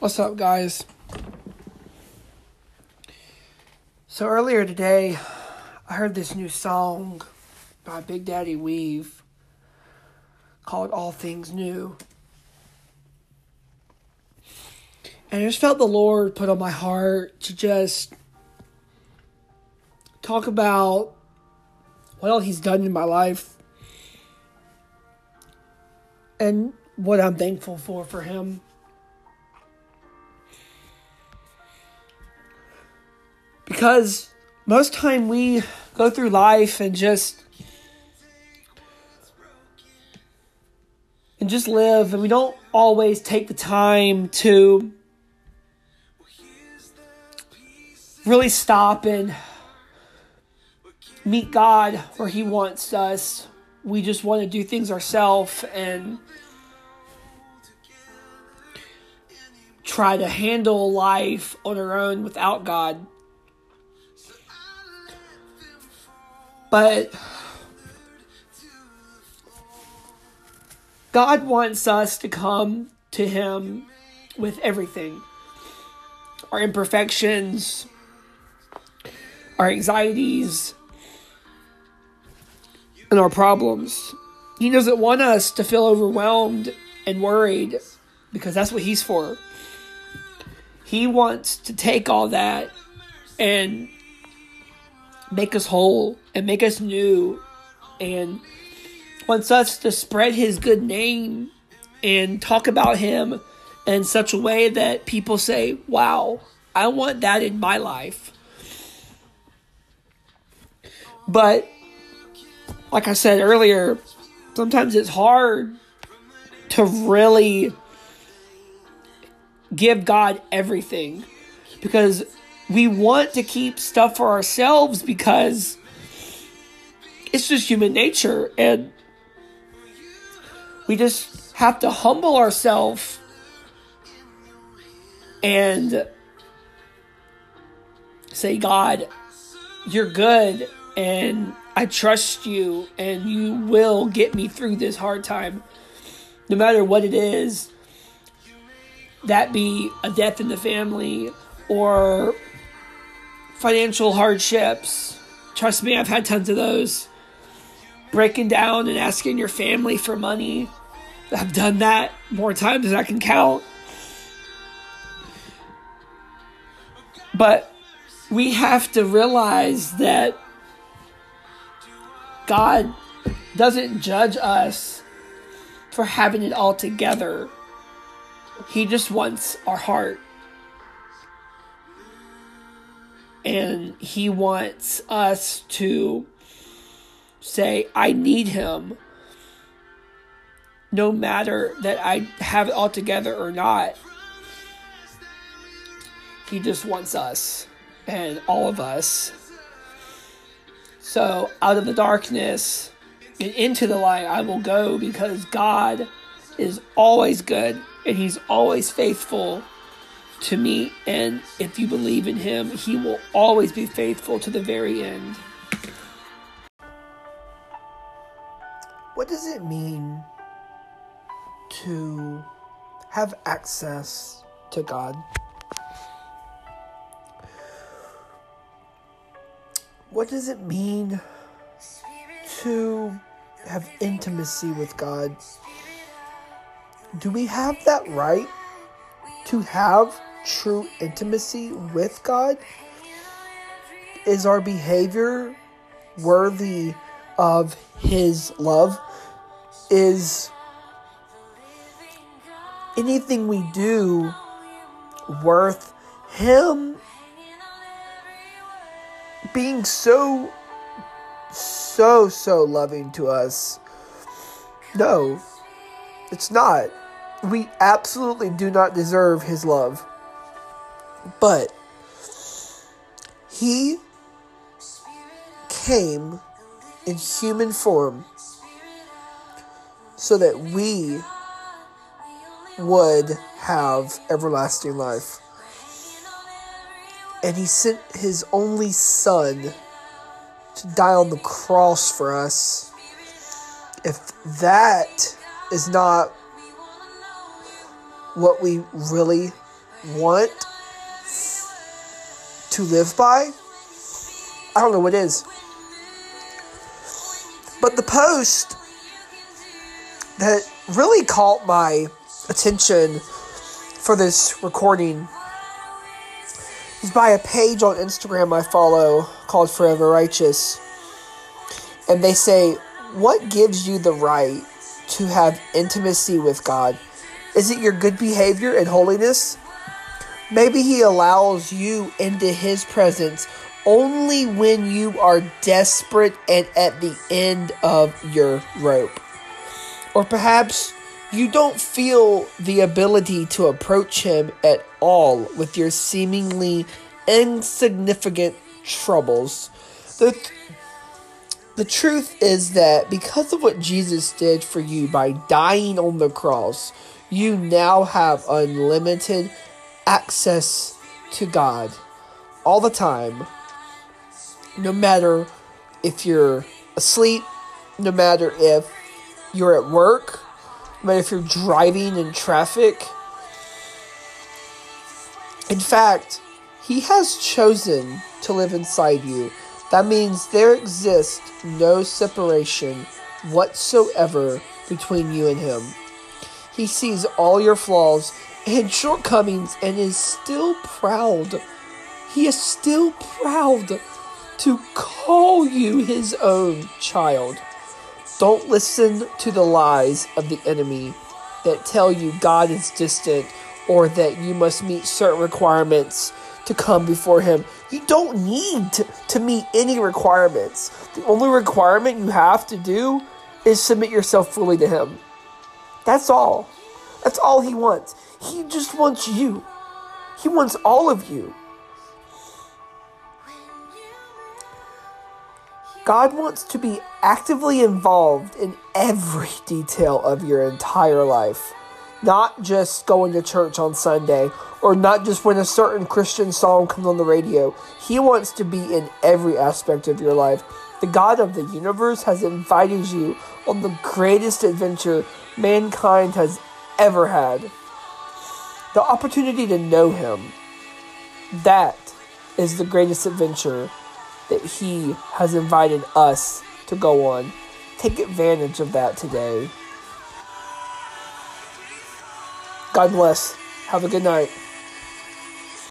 What's up, guys? So earlier today, I heard this new song by Big Daddy Weave called All Things New. And I just felt the Lord put on my heart to just talk about what all He's done in my life and what I'm thankful for for Him. Because most time we go through life and just and just live and we don't always take the time to really stop and meet God where he wants us. We just want to do things ourselves and try to handle life on our own without God. But God wants us to come to Him with everything our imperfections, our anxieties, and our problems. He doesn't want us to feel overwhelmed and worried because that's what He's for. He wants to take all that and make us whole and make us new and wants us to spread his good name and talk about him in such a way that people say, wow, I want that in my life. But, like I said earlier, sometimes it's hard to really give God everything because we want to keep stuff for ourselves because it's just human nature and we just have to humble ourselves and say god you're good and i trust you and you will get me through this hard time no matter what it is that be a death in the family or financial hardships. Trust me, I've had tons of those. Breaking down and asking your family for money. I've done that more times than I can count. But we have to realize that God doesn't judge us for having it all together. He just wants our heart. And he wants us to say, I need him no matter that I have it all together or not. He just wants us and all of us. So, out of the darkness and into the light, I will go because God is always good and He's always faithful to me. And if you believe in him, he will always be faithful to the very end. What does it mean to have access to God? What does it mean to have intimacy with God? Do we have that right to have true intimacy with God? Is our behavior worthy of His love? Is anything we do worth Him being so, so, so loving to us? No, it's not. We absolutely do not deserve His love. But he came in human form so that we would have everlasting life. And he sent his only son to die on the cross for us. If that is not what we really want to live by. I don't know what is. But the post that really caught my attention for this recording is by a page on Instagram I follow called Forever Righteous. And they say, What gives you the right to have intimacy with God? Is it your good behavior and holiness? Maybe He allows you into His presence only when you are desperate and at the end of your rope. Or perhaps you don't feel the ability to approach Him at all with your seemingly insignificant troubles. The, the truth is that because of what Jesus did for you by dying on the cross, you now have unlimited access to God all the time, no matter if you're asleep, no matter if you're at work, no matter if you're driving in traffic. In fact, He has chosen to live inside you. That means there exists no separation whatsoever between you and Him. He sees all your flaws and shortcomings and is still proud. He is still proud to call you his own child. Don't listen to the lies of the enemy that tell you God is distant or that you must meet certain requirements to come before him. You don't need to, to meet any requirements. The only requirement you have to do is submit yourself fully to him. That's all. That's all he wants. He just wants you. He wants all of you. God wants to be actively involved in every detail of your entire life. Not just going to church on Sunday or not just when a certain Christian song comes on the radio. He wants to be in every aspect of your life. The God of the universe has invited you on the greatest adventure mankind has ever had. The opportunity to know Him. That is the greatest adventure that He has invited us to go on. Take advantage of that today. God bless. Have a good night.